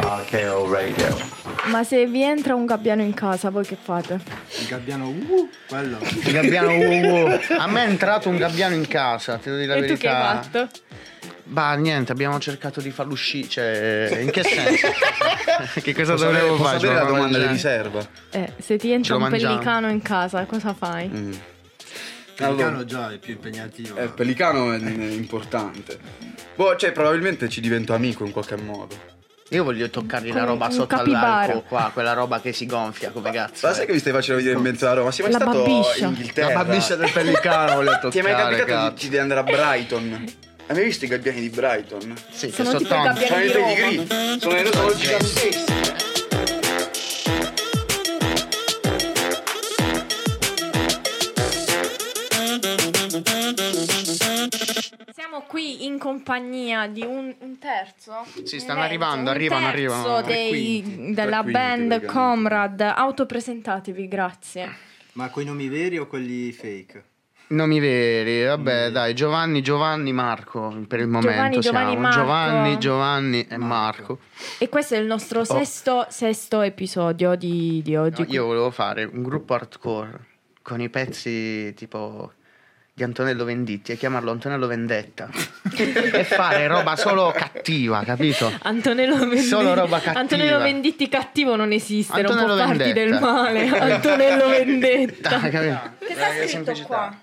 RKO Radio. Ma se vi entra un gabbiano in casa, voi che fate? Il gabbiano, uh, quello. Il gabbiano uh, uh. A me è entrato un gabbiano in casa, ti devo dire la e verità. tu che hai fatto? Bah, niente, abbiamo cercato di farlo uscire. Cioè, in che senso? che cosa Posso dovevo posso fare? avere la domanda di Cioè, riserva? Eh, se ti entra un mangiamo. pellicano in casa, cosa fai? Mm. Il pelicano Allora, già è più impegnativo. eh, il pelicano è, è importante. Boh, cioè, probabilmente ci divento amico in qualche modo. Io voglio toccargli la Come roba un sotto all'arco qua, quella roba che si gonfia come cazzo. Ma sai che mi stai facendo vedere in mezzo alla Roma? Sei mai La stato babiscia. in Inghilterra? La babiscia del pellicano voglio toccare. Ti è mai capitato di, di andare a Brighton? Hai mai visto i gabbiani di Brighton? Sì, che Sono sono tipo i gabbiani Sono i di Roma. Sono, sono giganteschi. In compagnia di un, un terzo. Sì, stanno mezzo, arrivando, un arrivano, terzo arrivano. dei- quinti, della quinti, band praticamente. Comrad. Autopresentatevi, grazie. Ma coi nomi veri o quelli fake? Nomi veri, vabbè, dai, Giovanni, Giovanni, Marco per il momento Giovanni, Giovanni, siamo. Marco. Giovanni, Giovanni e Marco. Marco. E questo è il nostro sesto, sesto episodio di, di oggi. No, io volevo fare un gruppo hardcore con i pezzi tipo di Antonello Venditti e chiamarlo Antonello Vendetta e fare roba solo cattiva, capito? Antonello Venditti. Solo roba cattiva. Antonello Venditti cattivo non esiste, Antonello non può farti Vendetta. del male. Antonello Vendetta. Dai, capito? Che sta scritto qua?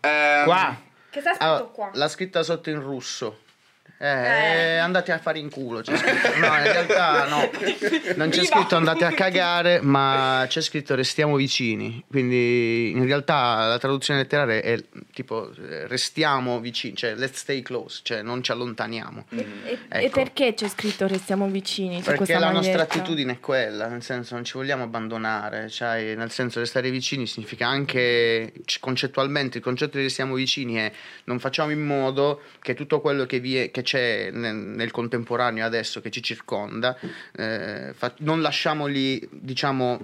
Ehm, Qua. Che sta scritto Allora, qua? l'ha scritta sotto in russo. Eh, andate a fare in culo. C'è scritto. No, in realtà no. Non c'è Viva! scritto andate a cagare, ma c'è scritto restiamo vicini. Quindi in realtà la traduzione letterale è tipo eh, restiamo vicini, cioè let's stay close, cioè non ci allontaniamo. E, e Ecco. perché c'è scritto restiamo vicini? su Perché la nostra maglietta? attitudine è quella, nel senso non ci vogliamo abbandonare, cioè, nel senso restare vicini significa anche concettualmente, il concetto di restiamo vicini è non facciamo in modo che tutto quello che, vi è- che c'è nel, nel contemporaneo adesso che ci circonda, eh, fa- non lasciamoli, diciamo,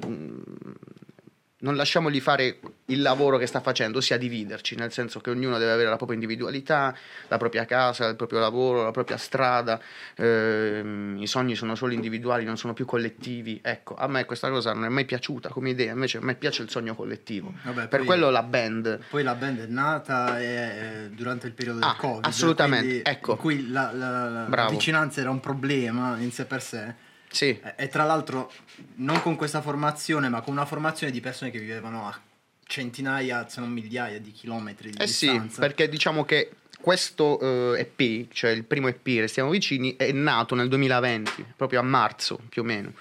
non lasciamogli fare il lavoro che sta facendo, ossia dividerci, nel senso che ognuno deve avere la propria individualità, la propria casa, il proprio lavoro, la propria strada, ehm, i sogni sono solo individuali, non sono più collettivi. Ecco, a me questa cosa non è mai piaciuta come idea, invece a me piace il sogno collettivo. Vabbè, per poi- quello la band Poi la band è nata eh, durante il periodo del Ah, Covid. assolutamente, ecco. In cui la, la- la vicinanza era un problema in sé per sé. Sì, E tra l'altro, non con questa formazione, ma con una formazione di persone che vivevano a centinaia, se non migliaia di chilometri di Eh sì, distanza. perché diciamo che questo eh, EP, cioè il primo EP Restiamo Vicini, è nato nel 2020, proprio a marzo più o meno.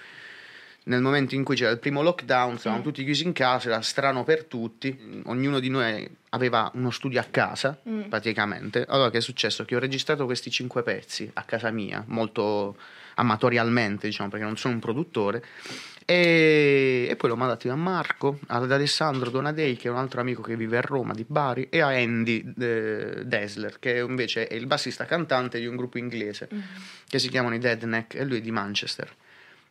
Nel momento in cui c'era il primo lockdown, stavamo tutti chiusi in casa, era strano per tutti, ognuno di noi aveva uno studio a casa, Mm. praticamente. Allora che è successo? Che ho registrato questi cinque pezzi a casa mia, molto amatorialmente, diciamo, perché non sono un produttore. E, e poi l'ho mandato a Marco, ad Alessandro Donadei, che è un altro amico che vive a Roma, di Bari, e a Andy eh, Desler, che invece è il bassista cantante di un gruppo inglese che si chiamano i Deadneck, e lui è di Manchester.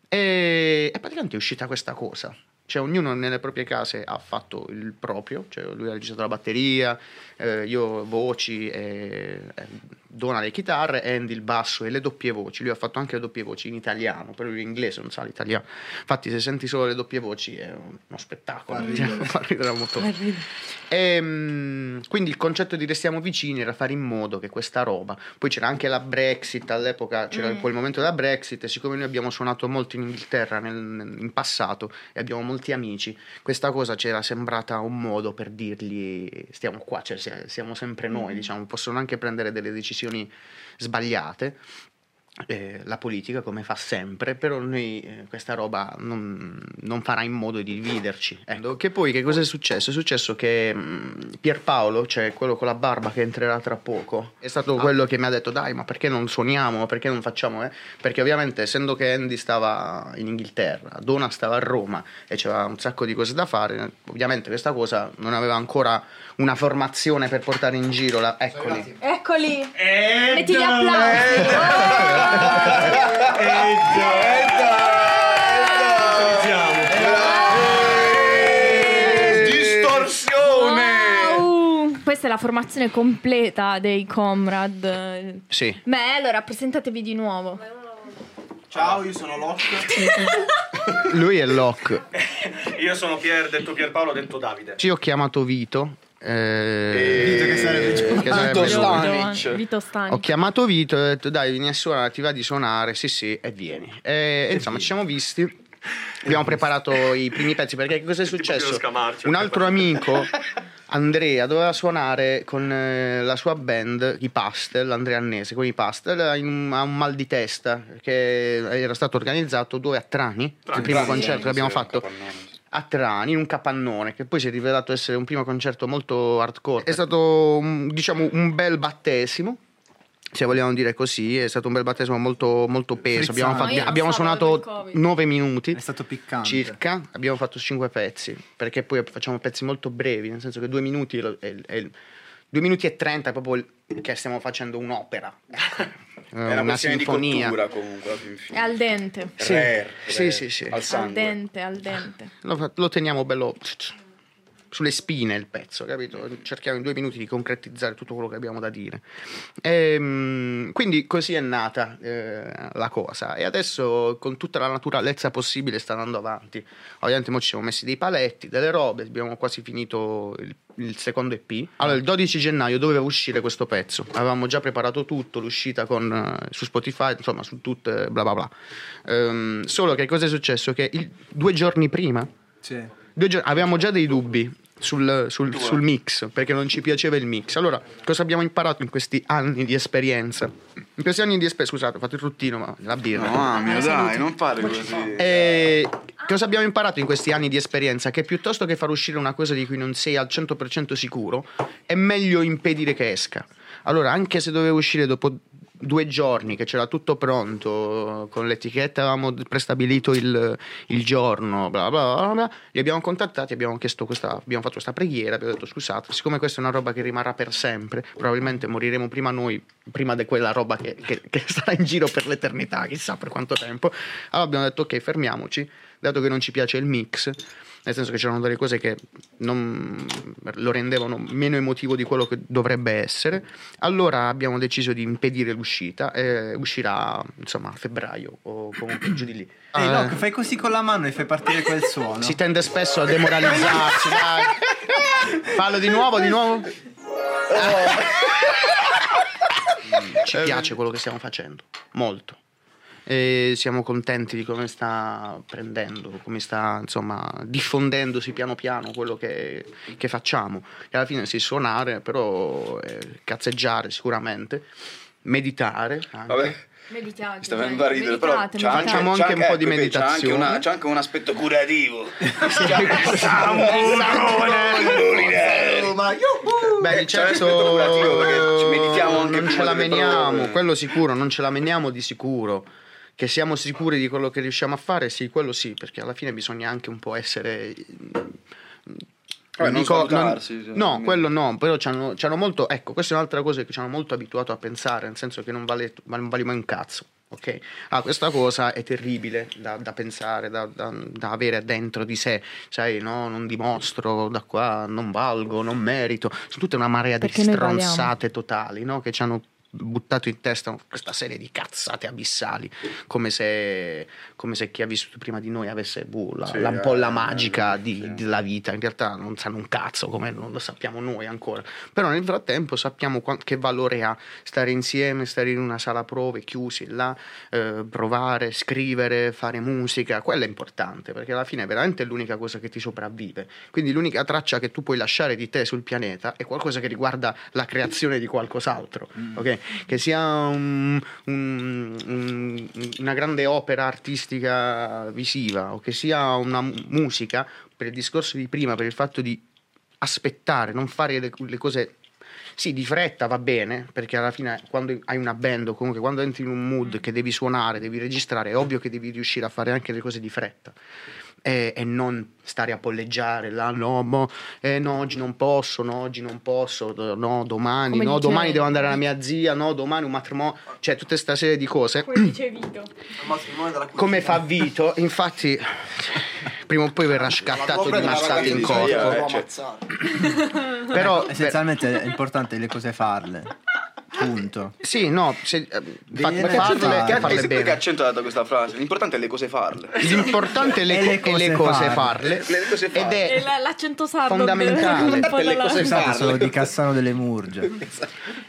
E, e praticamente è uscita questa cosa. Cioè, ognuno nelle proprie case ha fatto il proprio, cioè lui ha registrato la batteria, eh, io voci, e, eh, Dona le chitarre, Andy il basso e le doppie voci. Lui ha fatto anche le doppie voci in italiano, però lui è inglese, non sa l'italiano. Infatti, se senti solo le doppie voci è uno spettacolo. Fa cioè, ridere. fa ridere molto. E, mm, quindi il concetto di restiamo vicini era fare in modo che questa roba. Poi c'era anche la Brexit all'epoca, c'era Mm. quel momento della Brexit. E siccome noi abbiamo suonato molto in Inghilterra nel- in passato e abbiamo molti amici, questa cosa c'era sembrata un modo per dirgli stiamo qua, cioè sia- siamo sempre noi, diciamo, possono anche prendere delle decisioni sbagliate. Eh, la politica come fa sempre, però noi eh, questa roba non, non farà in modo di dividerci. Ecco, Che poi che cosa è successo? È successo che mh, Pierpaolo, cioè quello con la barba che entrerà tra poco, è stato quello che mi ha detto dai ma perché non suoniamo, perché non facciamo, eh? perché ovviamente essendo che Andy stava in Inghilterra, Dona stava a Roma e c'era un sacco di cose da fare, ovviamente questa cosa non aveva ancora una formazione per portare in giro, la... eccoli. Eccoli! Metti gli applausi! Wow! Questa è la formazione completa dei Comrad. Sì. Beh, allora presentatevi di nuovo. Ciao, io sono Locke. Lui è Locke. Io sono Pier, detto Pierpaolo, detto Davide. Ci ho chiamato Vito. Eh, Vito che sarebbe Gio- che sarebbe Vito Stanic. Vito Stanic. Ho chiamato Vito e ho detto dai vieni a suonare, ti va di suonare, sì sì, e vieni. E, e insomma ci siamo visti, abbiamo preparato i primi pezzi perché cosa è successo? Un altro amico, Andrea, doveva suonare con eh, la sua band, i Pastel, Andrea Annese, con i Pastel, ha un mal di testa che era stato organizzato dove a Trani, il primo Trani, concerto che abbiamo sì, fatto capannone. A Trani in un capannone che poi si è rivelato essere un primo concerto molto hardcore. È stato diciamo un bel battesimo. Se vogliamo dire così, è stato un bel battesimo molto, molto peso. Frizzante. Abbiamo, fatto- abbiamo suonato del Covid. 9 minuti È stato piccante. circa. Abbiamo fatto 5 pezzi perché poi facciamo pezzi molto brevi, nel senso che 2 minuti è, è- due minuti e 30 è proprio il- che stiamo facendo un'opera. È una, una sinfonia. di cottura comunque. È al dente. Sì, Rare, sì, rare, sì, sì. Al Al dente, al dente. Lo, lo teniamo bello sulle spine il pezzo, capito? Cerchiamo in due minuti di concretizzare tutto quello che abbiamo da dire. Ehm, quindi così è nata eh, la cosa e adesso con tutta la naturalezza possibile sta andando avanti. Ovviamente mo ci siamo messi dei paletti, delle robe, abbiamo quasi finito il, il secondo EP. Allora il 12 gennaio doveva uscire questo pezzo, avevamo già preparato tutto, l'uscita con, eh, su Spotify, insomma su tutte, bla bla bla. Ehm, solo che cosa è successo? Che il- due giorni prima Sì. Due giorni- avevamo già dei dubbi sul, sul- sul mix perché non ci piaceva il mix. Allora, cosa abbiamo imparato in questi anni di esperienza? In questi anni di esperienza, scusate, ho fatto il ruttino, ma la birra. No, ah, mio, dai, non fare così. E cosa abbiamo imparato in questi anni di esperienza? Che piuttosto che far uscire una cosa di cui non sei al 100% sicuro, è meglio impedire che esca. Allora, anche se doveva uscire dopo due giorni, che c'era tutto pronto, con l'etichetta avevamo prestabilito il, il giorno, bla bla bla, bla, li abbiamo contattati, abbiamo, chiesto questa, abbiamo fatto questa preghiera, abbiamo detto scusate, siccome questa è una roba che rimarrà per sempre, probabilmente moriremo prima noi, prima di quella roba che, che- che sarà in giro per l'eternità, chissà per quanto tempo. Allora abbiamo detto ok, fermiamoci, dato che non ci piace il mix, nel senso che c'erano delle cose che non lo rendevano meno emotivo di quello che dovrebbe essere. Allora abbiamo deciso di impedire l'uscita e uscirà insomma a febbraio o comunque giù di lì. Ehi, Eh, Locke, fai così con la mano e fai partire quel suono. si tende spesso a demoralizzarsi, dai. Fallo di nuovo, di nuovo. Ci piace quello che stiamo facendo, molto. E siamo contenti di come sta prendendo, come sta insomma diffondendosi piano piano quello che, che facciamo. E alla fine sì, suonare, però eh, cazzeggiare sicuramente, meditare. Anche. Vabbè, Meditate. mi sta venendo a ridere, però Meditate, c'è anche, c'è anche un po' di ecco, vedi, c'è anche meditazione. una- C'è anche un aspetto curativo. Beh, di certo curativo, ci meditiamo anche non ce la meniamo, quello sicuro, non ce la meniamo di sicuro. Che siamo sicuri di quello che riusciamo a fare, sì, quello sì, perché alla fine bisogna anche un po' essere. Vabbè, non salutarsi, cioè, no, quello no, però c'hanno, c'hanno molto. Ecco, questa è un'altra cosa che ci hanno molto abituato a pensare, nel senso che non vale, non vale mai un cazzo. Ok? Ah, questa cosa è terribile da, da pensare, da, da- da avere dentro di sé. Sai, no, non dimostro da qua, non valgo, non merito. Sono tutte una marea Perché di stronzate totali, no? Che ci hanno buttato in testa questa serie di cazzate abissali come se, come se chi ha vissuto prima di noi avesse boh, la, Sì, la ampolla eh, magica sì. di- della vita. In realtà non sanno un cazzo come non lo sappiamo noi ancora. Però nel frattempo sappiamo che valore ha stare insieme stare in una sala prove chiusi là eh, provare scrivere fare musica. Quello è importante perché alla fine è veramente l'unica cosa che ti sopravvive. Quindi l'unica traccia che tu puoi lasciare di te sul pianeta è qualcosa che riguarda la creazione di qualcos'altro ok? Che sia un- un- un- una grande opera artistica visiva o che sia una mu- musica per il discorso di prima per il fatto di aspettare non fare le, le cose sì, di fretta va bene, perché alla fine quando hai una band o comunque quando entri in un mood che devi suonare, devi registrare, è ovvio che devi riuscire a fare anche le cose di fretta e, e non stare a polleggiare là, no, mo, eh, no, oggi non posso, no, oggi non posso, do- no, domani, Come no, dice- domani devo andare alla mia zia, no, domani un matrimonio, cioè tutta questa serie di cose. Come dice Vito. Come fa Vito, infatti, prima o poi verrà scattato di mazzate in corpo. Eh, cioè, Però, Essenzialmente è importante le cose farle. Punto. Sì, no, se, eh, fa- Viene farle. Che, farle che, che bene. accento ha dato questa frase? L'importante è le cose farle. L'importante è le, E le co- e le cose cose farle. farle. Le cose Ed farle. E è, la- l'accento sardo Fondamentale. Per le cose farle. sono di Cassano delle Murge.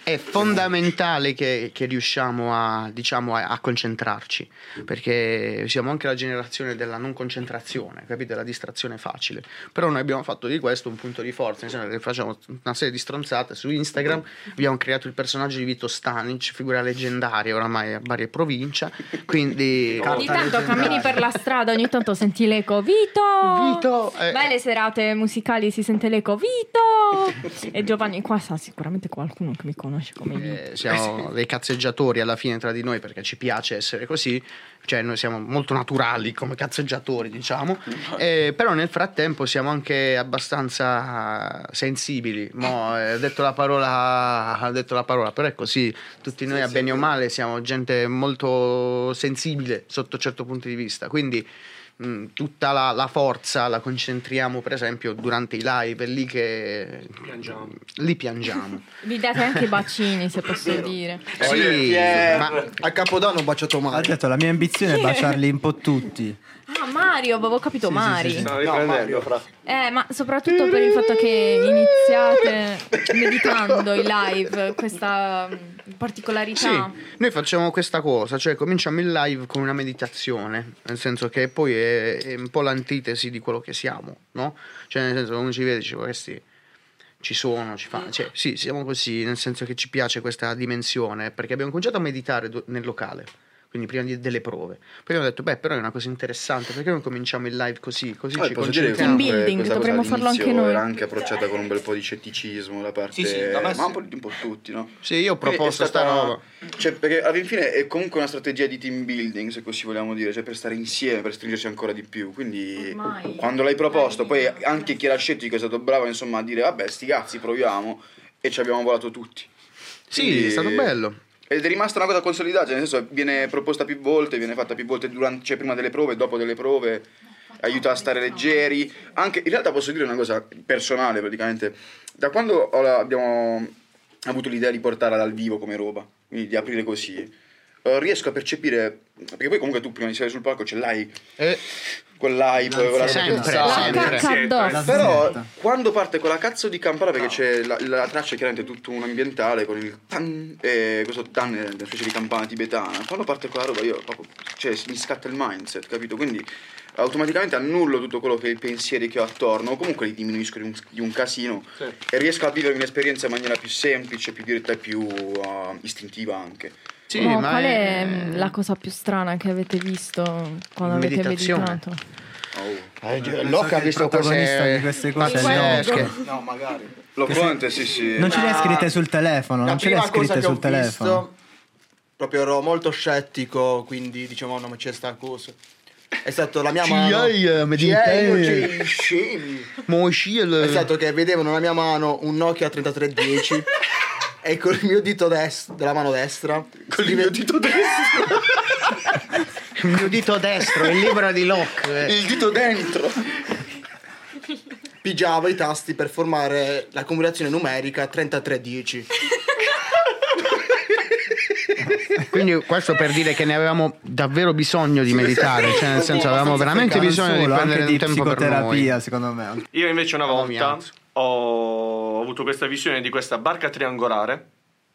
è fondamentale che, che riusciamo a, diciamo, a, a concentrarci, perché siamo anche la generazione della non concentrazione, capite? La distrazione facile. Però noi abbiamo fatto di questo un punto di forza, che facciamo una serie di stronzate su Instagram, abbiamo creato il personaggio di Vito Stanic, figura leggendaria oramai a varie provincia, quindi... Ogni tanto cammini per la strada, ogni tanto senti l'eco Vito. Vito, eh, Vai alle serate musicali, si sente l'eco Vito. e Giovanni qua sa sicuramente qualcuno che mi conosce come Vito. Eh, siamo dei cazzeggiatori alla fine tra di noi perché ci piace essere così, cioè noi siamo molto naturali come cazzeggiatori diciamo, Eh, però nel frattempo siamo anche abbastanza sensibili, Mo, eh, detto la parola, ho detto la parola, però è così, tutti noi a bene o male siamo gente molto sensibile sotto certo punto di vista, quindi mh, tutta la, la forza la concentriamo per esempio durante i live, è lì che Piangiamo. lì piangiamo. Vi date anche i bacini, se posso dire. Sì, ma A Capodanno ho baciato Ha male. detto la mia ambizione è baciarli un po' tutti. Ah, Mario, avevo capito Sì, sì, Mari. sì, sì. Stavo riprendendo, fra. Eh, ma soprattutto per il fatto che iniziate meditando i live, questa mm, particolarità. Sì, noi facciamo questa cosa, cioè cominciamo il live con una meditazione, nel senso che poi è, è un po' l'antitesi di quello che siamo, no? Cioè nel senso uno ci dice, "Ma questi ci sono, ci fa... Cioè, sì, siamo così, nel senso che ci piace questa dimensione, perché abbiamo cominciato a meditare nel locale. Quindi prima di- delle prove. Poi abbiamo detto, beh, però è una cosa interessante, perché non cominciamo il live così? Così Poi ci concentriamo. Team building, dovremmo farlo anche noi. Era anche approcciata con un bel po' di scetticismo da parte Sì, sì, da me ma un sì. po', un po' tutti, no? Sì, io ho proposto è sta stata- roba. Cioè, perché alla fine è comunque una strategia di team building, se così vogliamo dire, cioè per stare insieme, per stringersi ancora di più. Quindi Ormai. quando l'hai proposto, poi anche chi era scettico è stato bravo insomma a dire vabbè, sti cazzi, proviamo e ci abbiamo volato tutti. Sì, Quindi- è stato bello. Ed è rimasta una cosa consolidata, nel senso viene proposta più volte, viene fatta più volte durante, cioè prima delle prove, dopo delle prove, aiuta a stare leggeri. Anche, in realtà posso dire una cosa personale praticamente, da quando la- abbiamo avuto l'idea di portarla dal vivo come roba, quindi di aprire così, eh, riesco a percepire, perché poi comunque tu prima di salire sul palco ce l'hai E quell'hype, quella Sempre, sempre. Addosso. Però quando parte quella cazzo di campana, perché c'è la, la traccia è chiaramente tutto un ambientale con il tan e questo tan è una specie di campana tibetana. Quando parte quella roba io proprio, cioè mi scatta il mindset, capito? Quindi automaticamente annullo tutto quello che è i pensieri che ho attorno, o comunque li diminuisco di un, di un casino Sì. e riesco a vivere un'esperienza in maniera più semplice, più diretta e più uh, istintiva anche. sì, No, ma qual è mm, la cosa più strana che avete visto quando avete meditato? Oh. Eh, Locke ha visto protagonista cose di queste cose è pazzesche. No, magari. Lo Conte, sì sì. Non ce le hai Ma- scritte sul telefono, La non ce le cosa scritte sul telefono. visto, proprio ero molto scettico, quindi dicevo no, ma c'è sta cosa. È stato la mia mano. eh, sciel- È stato che vedevano nella mia mano un Nokia 3310 e con il mio dito destro, della mano destra, Con il mio dito destro. il mio dito destro, il libro di Locke. eh. il dito dentro. pigiavo i tasti per formare la combinazione numerica 3310. Quindi questo per dire che ne avevamo davvero bisogno di meditare, cioè nel senso avevamo veramente bisogno di solo, prendere anche un di tempo per noi. psicoterapia, secondo me. Io invece una volta ho avuto questa visione di questa barca triangolare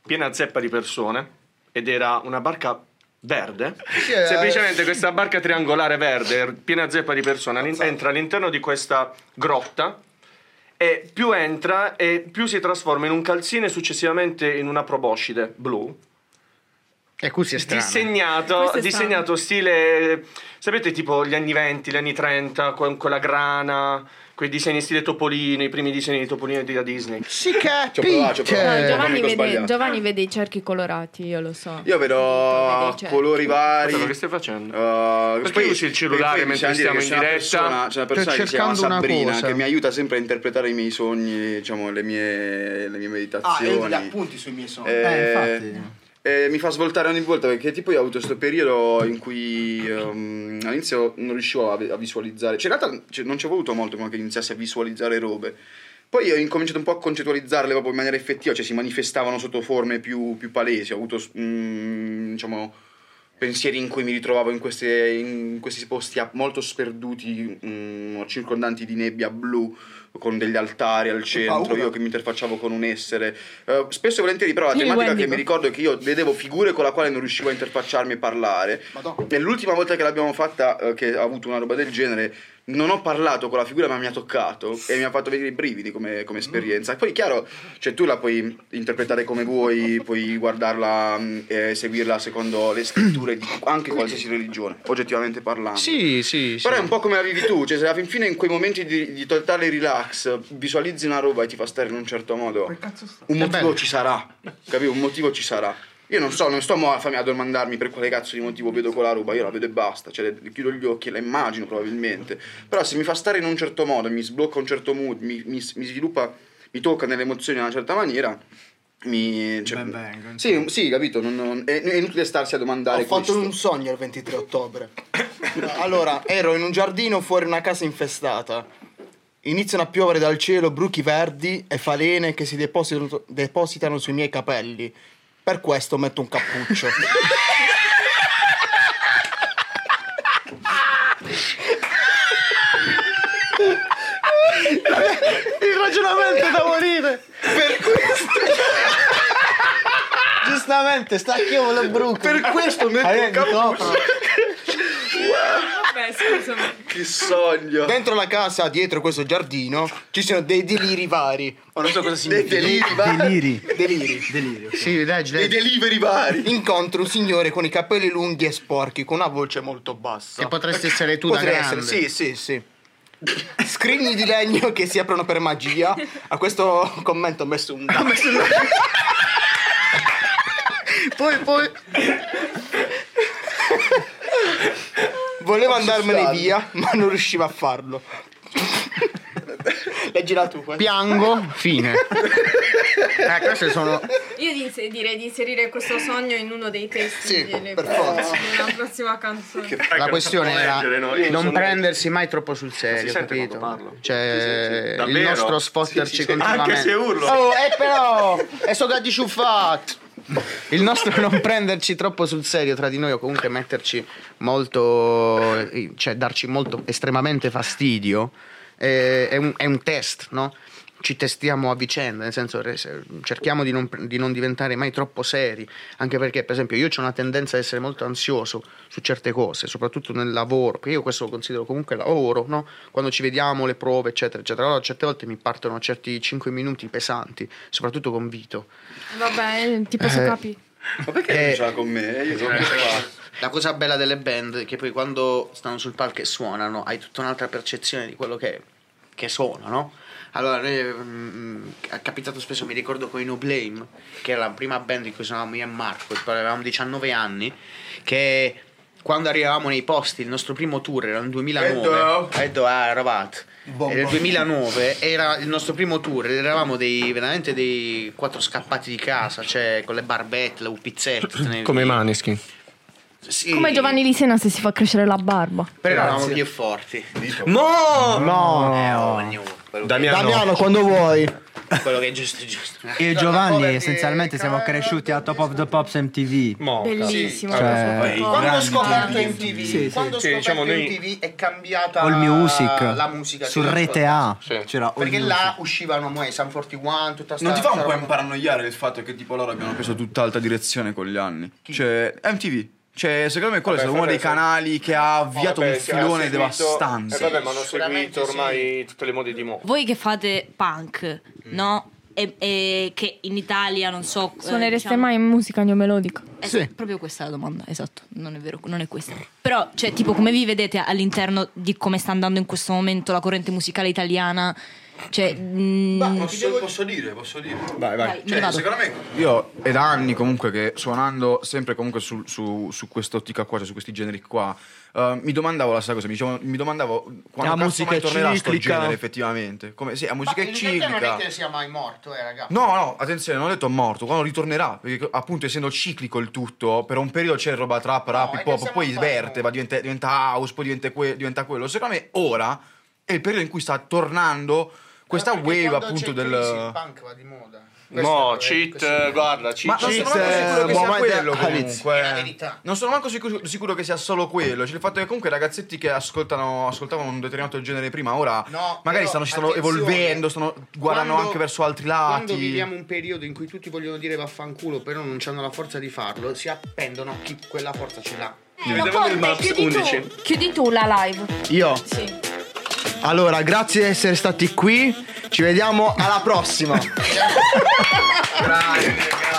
piena zeppa di persone ed era una barca verde. eh. Semplicemente questa barca triangolare verde piena zeppa di persone all'in- entra all'interno di questa grotta e più entra e più si trasforma in un calzine e successivamente in una proboscide blu E così è strano. disegnato, è disegnato stile sapete tipo gli anni 20 gli anni 30 con quella grana quei disegni stile Topolino i primi disegni di Topolino di da Disney Si provato, No, capite. Giovanni, vede. Giovanni vede i cerchi colorati, io lo so. Io vedo colori vari. Guarda, che stai facendo? Uh, Perché poi- usi il cellulare poi mentre dire stiamo in c'è diretta? una persona- C'è una persona che si chiama cercando una Sabrina cosa. che mi aiuta sempre a interpretare i miei sogni, diciamo, le mie, le mie Ah, meditazioni. io ho degli appunti sui miei sogni. Eh, Eh, infatti. Eh, mi fa svoltare ogni volta perché tipo io ho avuto questo periodo in cui ehm, all'inizio non riuscivo a, a visualizzare, cioè in realtà cioè, non ci è voluto molto prima che iniziassi a visualizzare robe, Poi ho incominciato un po' a concettualizzarle proprio in maniera effettiva, cioè si manifestavano sotto forme più, più palesi. Ho avuto, mm, diciamo, pensieri in cui mi ritrovavo in, queste- in questi posti molto sperduti, mm, circondanti di nebbia blu, con degli altari al centro, paura. io che mi interfacciavo con un essere. Eh, spesso e volentieri, però, la Il tematica Wendigo. che mi ricordo è che io vedevo figure con la quale non riuscivo a interfacciarmi e parlare. Madonna. E l'ultima volta che l'abbiamo fatta, eh, che ha avuto una roba del genere, non ho parlato con la figura, ma mi ha toccato e mi ha fatto venire i brividi come, come esperienza. E poi, chiaro, cioè, tu la puoi interpretare come vuoi, puoi guardarla mh, e seguirla secondo le scritture di anche qualsiasi religione, oggettivamente parlando. Sì, sì, sì. Però è un po' come la vivi tu, cioè se alla fin fine in quei momenti di, di totale relax visualizzi una roba e ti fa stare in un certo modo, un motivo ci sarà, capito? Un motivo ci sarà. Io non so, non sto mo a farmi a domandarmi per quale cazzo di motivo vedo quella roba, io la vedo e basta, cioè chiudo gli occhi e la immagino probabilmente. Però se mi fa stare in un certo modo, mi sblocca un certo mood, mi, mi- mi sviluppa, mi tocca nelle emozioni in una certa maniera, mi... Cioè, Ben venga, sì, sì, capito, non- non- è, è inutile starsi a domandare Ho fatto questo. un sogno il 23 ottobre. Allora, ero in un giardino fuori una casa infestata. Iniziano a piovere dal cielo bruchi verdi e falene che si depositano, depositano sui miei capelli. Per questo metto un cappuccio. Il ragionamento da morire. per questo, Giustamente, stacchiamo la bruca. Per questo metto un cappuccio. Vabbè, scusami. Che sogno. dentro la casa, dietro questo giardino, ci sono dei deliri vari. Ma non so cosa Dei significa. deliri vari. Deliri. Deliri. Delirio. Sì, leggi, Dei leggi. delivery vari. Incontro un signore con i capelli lunghi e sporchi, con una voce molto bassa. Che potresti essere tu da Potrei grande. essere, sì, sì, sì. Scrigni di legno che si aprono per magia. A questo commento ho messo un Poi, poi... Volevo andarmene via, ma non riuscivo a farlo. Leggila tu. eh. Piango, fine. Eh, queste sono... Io di inse- direi di inserire questo sogno in uno dei testi Sì, delle- per forza. della prossima canzone. La questione era leggere, no? Io non prendersi mai troppo sul serio, Si sente capito? quando parlo. Cioè, il nostro sfotterci Sì, sì, sì. continuamente. Anche se urlo. Oh, eh però, è so che di ciuffat. Il nostro non prenderci troppo sul serio tra di noi o comunque metterci molto, eh, cioè darci molto, estremamente fastidio, eh, è, un, è un test, no? Ci testiamo a vicenda, nel senso cerchiamo di non, di non diventare mai troppo seri, anche perché per esempio io ho una tendenza a essere molto ansioso su certe cose, soprattutto nel lavoro, perché io questo lo considero comunque lavoro, no? quando ci vediamo, le prove, eccetera, eccetera. Allora certe volte mi partono certi 5 minuti pesanti, soprattutto con Vito. Vabbè, ti posso Eh. capire. Ma perché Eh. non ce l'ha con me? Io sono qua. La cosa bella delle band è che poi quando stanno sul palco e suonano hai tutta un'altra percezione di quello che, che sono, no? Allora, noi, mm, è capitato spesso, mi ricordo con i No Blame, che era la prima band in cui suonavamo io e Marco, avevamo 19 anni, che quando arrivavamo nei posti, il nostro primo tour era nel 2009, Edo, ah, eravate. E nel 2009 era il nostro primo tour, eravamo dei, veramente dei quattro scappati di casa, cioè con le barbette, le upizzette. Come i Maneskin. Sì. Come Giovanni Lisena se si fa crescere la barba. Però eravamo più forti. No! Eh, oh, Damiano. Damiano, quando vuoi. quello che è giusto è giusto. Io e Giovanni essenzialmente siamo cresciuti a Top of the Pops MTV. Mo. Bellissimo. Cioè, Quando ho scoperto. MTV, Sì, sì. quando Sì, diciamo noi- MTV è cambiata All Music la musica su Rete A. Sì. C'era Perché Music. là uscivano mo, i Sun 41, tutta sta Non ti fa un po' imparanoiare il fatto che tipo loro abbiano preso tutt'altra direzione con gli anni? Cioè, MTV. Cioè, secondo me quello è stato uno dei canali che ha avviato un filone devastante. Eh vabbè, ma hanno seguito ormai tutte le mode di mo. Voi che fate punk, no? E, e che in Italia non so. eh, Suonereste diciamo- mai musica neomelodica? Eh, Sì. Proprio questa è la domanda, esatto. Non è vero, non è questa. Però, cioè, tipo, come vi vedete all'interno di come sta andando in questo momento la corrente musicale italiana? Cioè, mm, Posso, posso dire, posso dire. Vai, vai, ne Cioè, secondo me io è da anni comunque che suonando sempre comunque su, su, su quest'ottica qua, cioè su questi generi qua, eh, mi domandavo la stessa cosa, mi, dicevo- mi domandavo quando La musica mai è tornerà sto ciclica. genere effettivamente. Come, sì, la Ma musica è il perché non ciclica. è che sia mai morto, eh, ragazzi. No, no, attenzione, non ho detto morto, quando ritornerà, perché appunto essendo ciclico il tutto, per un periodo c'è roba trap, rap, è hip hop, poi noi. va, diventa, diventa house, poi diventa, que- diventa quello. Secondo me ora è il periodo in cui sta tornando questa wave appunto del... Il punk va di moda. No, cheat, eh, guarda, cheat. Ma non sono Cheat, manco sicuro che eh, sia quello comunque. Non sono manco sicuro, sicuro che sia solo quello. Cioè, il fatto che comunque i ragazzetti che ascoltano, ascoltavano un determinato genere prima, ora No, magari però, stanno, si stanno attenzione, evolvendo, stanno guardando quando- anche verso altri Quando lati. viviamo un periodo in cui tutti vogliono dire vaffanculo, però non hanno la forza di farlo, si appendono a chi quella forza ce l'ha. Vediamo il Maps chiudi 11. tu, chiudi tu la live. Io. Sì. Allora, grazie di essere stati qui. Ci vediamo alla prossima. Grazie, grazie.